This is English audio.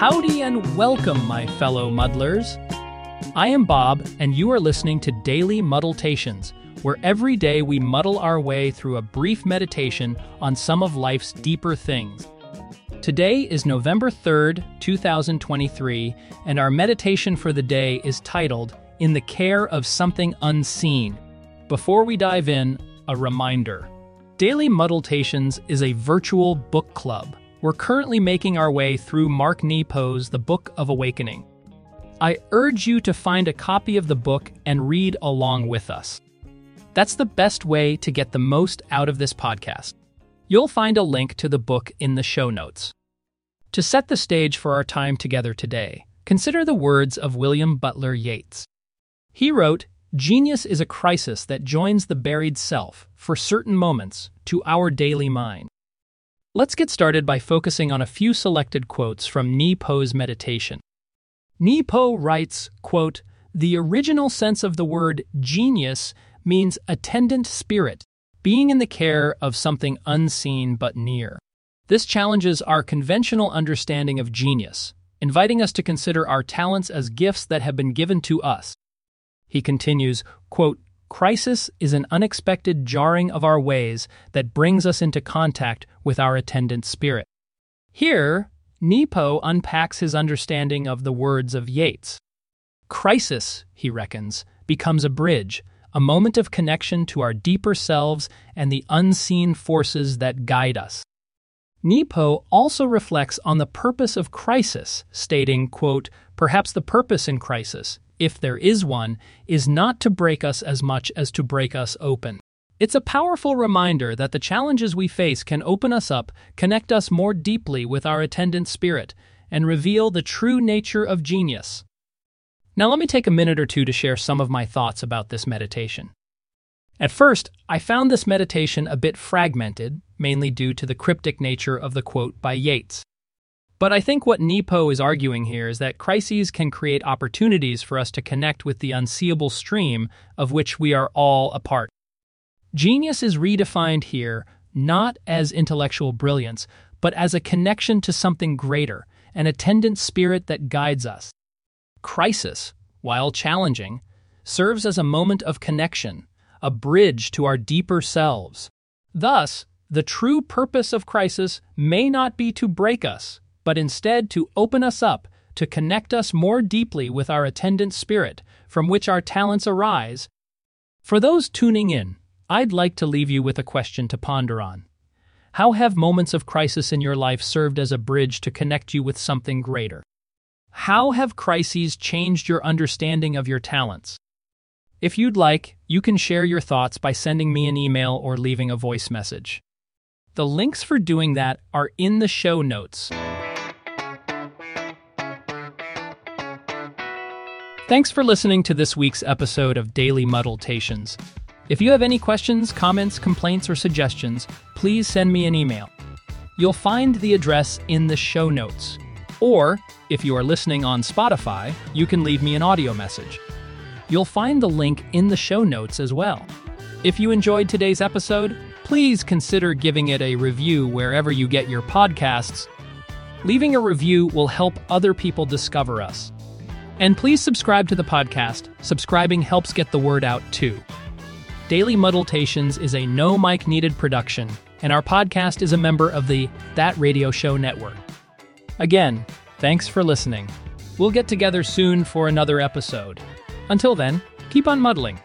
Howdy and welcome, my fellow muddlers. I am Bob, and you are listening to Daily Muddletations, where every day we muddle our way through a brief meditation on some of life's deeper things. Today is November 3rd, 2023, and our meditation for the day is titled In the Care of Something Unseen. Before we dive in, a reminder Daily Muddletations is a virtual book club. We're currently making our way through Mark Nepo's The Book of Awakening. I urge you to find a copy of the book and read along with us. That's the best way to get the most out of this podcast. You'll find a link to the book in the show notes. To set the stage for our time together today, consider the words of William Butler Yeats. He wrote, Genius is a crisis that joins the buried self, for certain moments, to our daily mind. Let's get started by focusing on a few selected quotes from Nepo's meditation. Nepo writes, quote, The original sense of the word genius means attendant spirit, being in the care of something unseen but near. This challenges our conventional understanding of genius, inviting us to consider our talents as gifts that have been given to us. He continues, quote, Crisis is an unexpected jarring of our ways that brings us into contact with our attendant spirit. Here, Nepo unpacks his understanding of the words of Yeats. Crisis, he reckons, becomes a bridge, a moment of connection to our deeper selves and the unseen forces that guide us. Nepo also reflects on the purpose of crisis, stating, quote, Perhaps the purpose in crisis, if there is one, is not to break us as much as to break us open. It's a powerful reminder that the challenges we face can open us up, connect us more deeply with our attendant spirit, and reveal the true nature of genius. Now, let me take a minute or two to share some of my thoughts about this meditation. At first, I found this meditation a bit fragmented, mainly due to the cryptic nature of the quote by Yeats. But I think what Nepo is arguing here is that crises can create opportunities for us to connect with the unseeable stream of which we are all a part. Genius is redefined here not as intellectual brilliance, but as a connection to something greater, an attendant spirit that guides us. Crisis, while challenging, serves as a moment of connection, a bridge to our deeper selves. Thus, the true purpose of crisis may not be to break us, but instead to open us up, to connect us more deeply with our attendant spirit, from which our talents arise. For those tuning in, I'd like to leave you with a question to ponder on. How have moments of crisis in your life served as a bridge to connect you with something greater? How have crises changed your understanding of your talents? If you'd like, you can share your thoughts by sending me an email or leaving a voice message. The links for doing that are in the show notes. Thanks for listening to this week's episode of Daily Muddletations. If you have any questions, comments, complaints, or suggestions, please send me an email. You'll find the address in the show notes. Or, if you are listening on Spotify, you can leave me an audio message. You'll find the link in the show notes as well. If you enjoyed today's episode, please consider giving it a review wherever you get your podcasts. Leaving a review will help other people discover us. And please subscribe to the podcast. Subscribing helps get the word out too. Daily Muddletations is a no mic needed production, and our podcast is a member of the That Radio Show network. Again, thanks for listening. We'll get together soon for another episode. Until then, keep on muddling.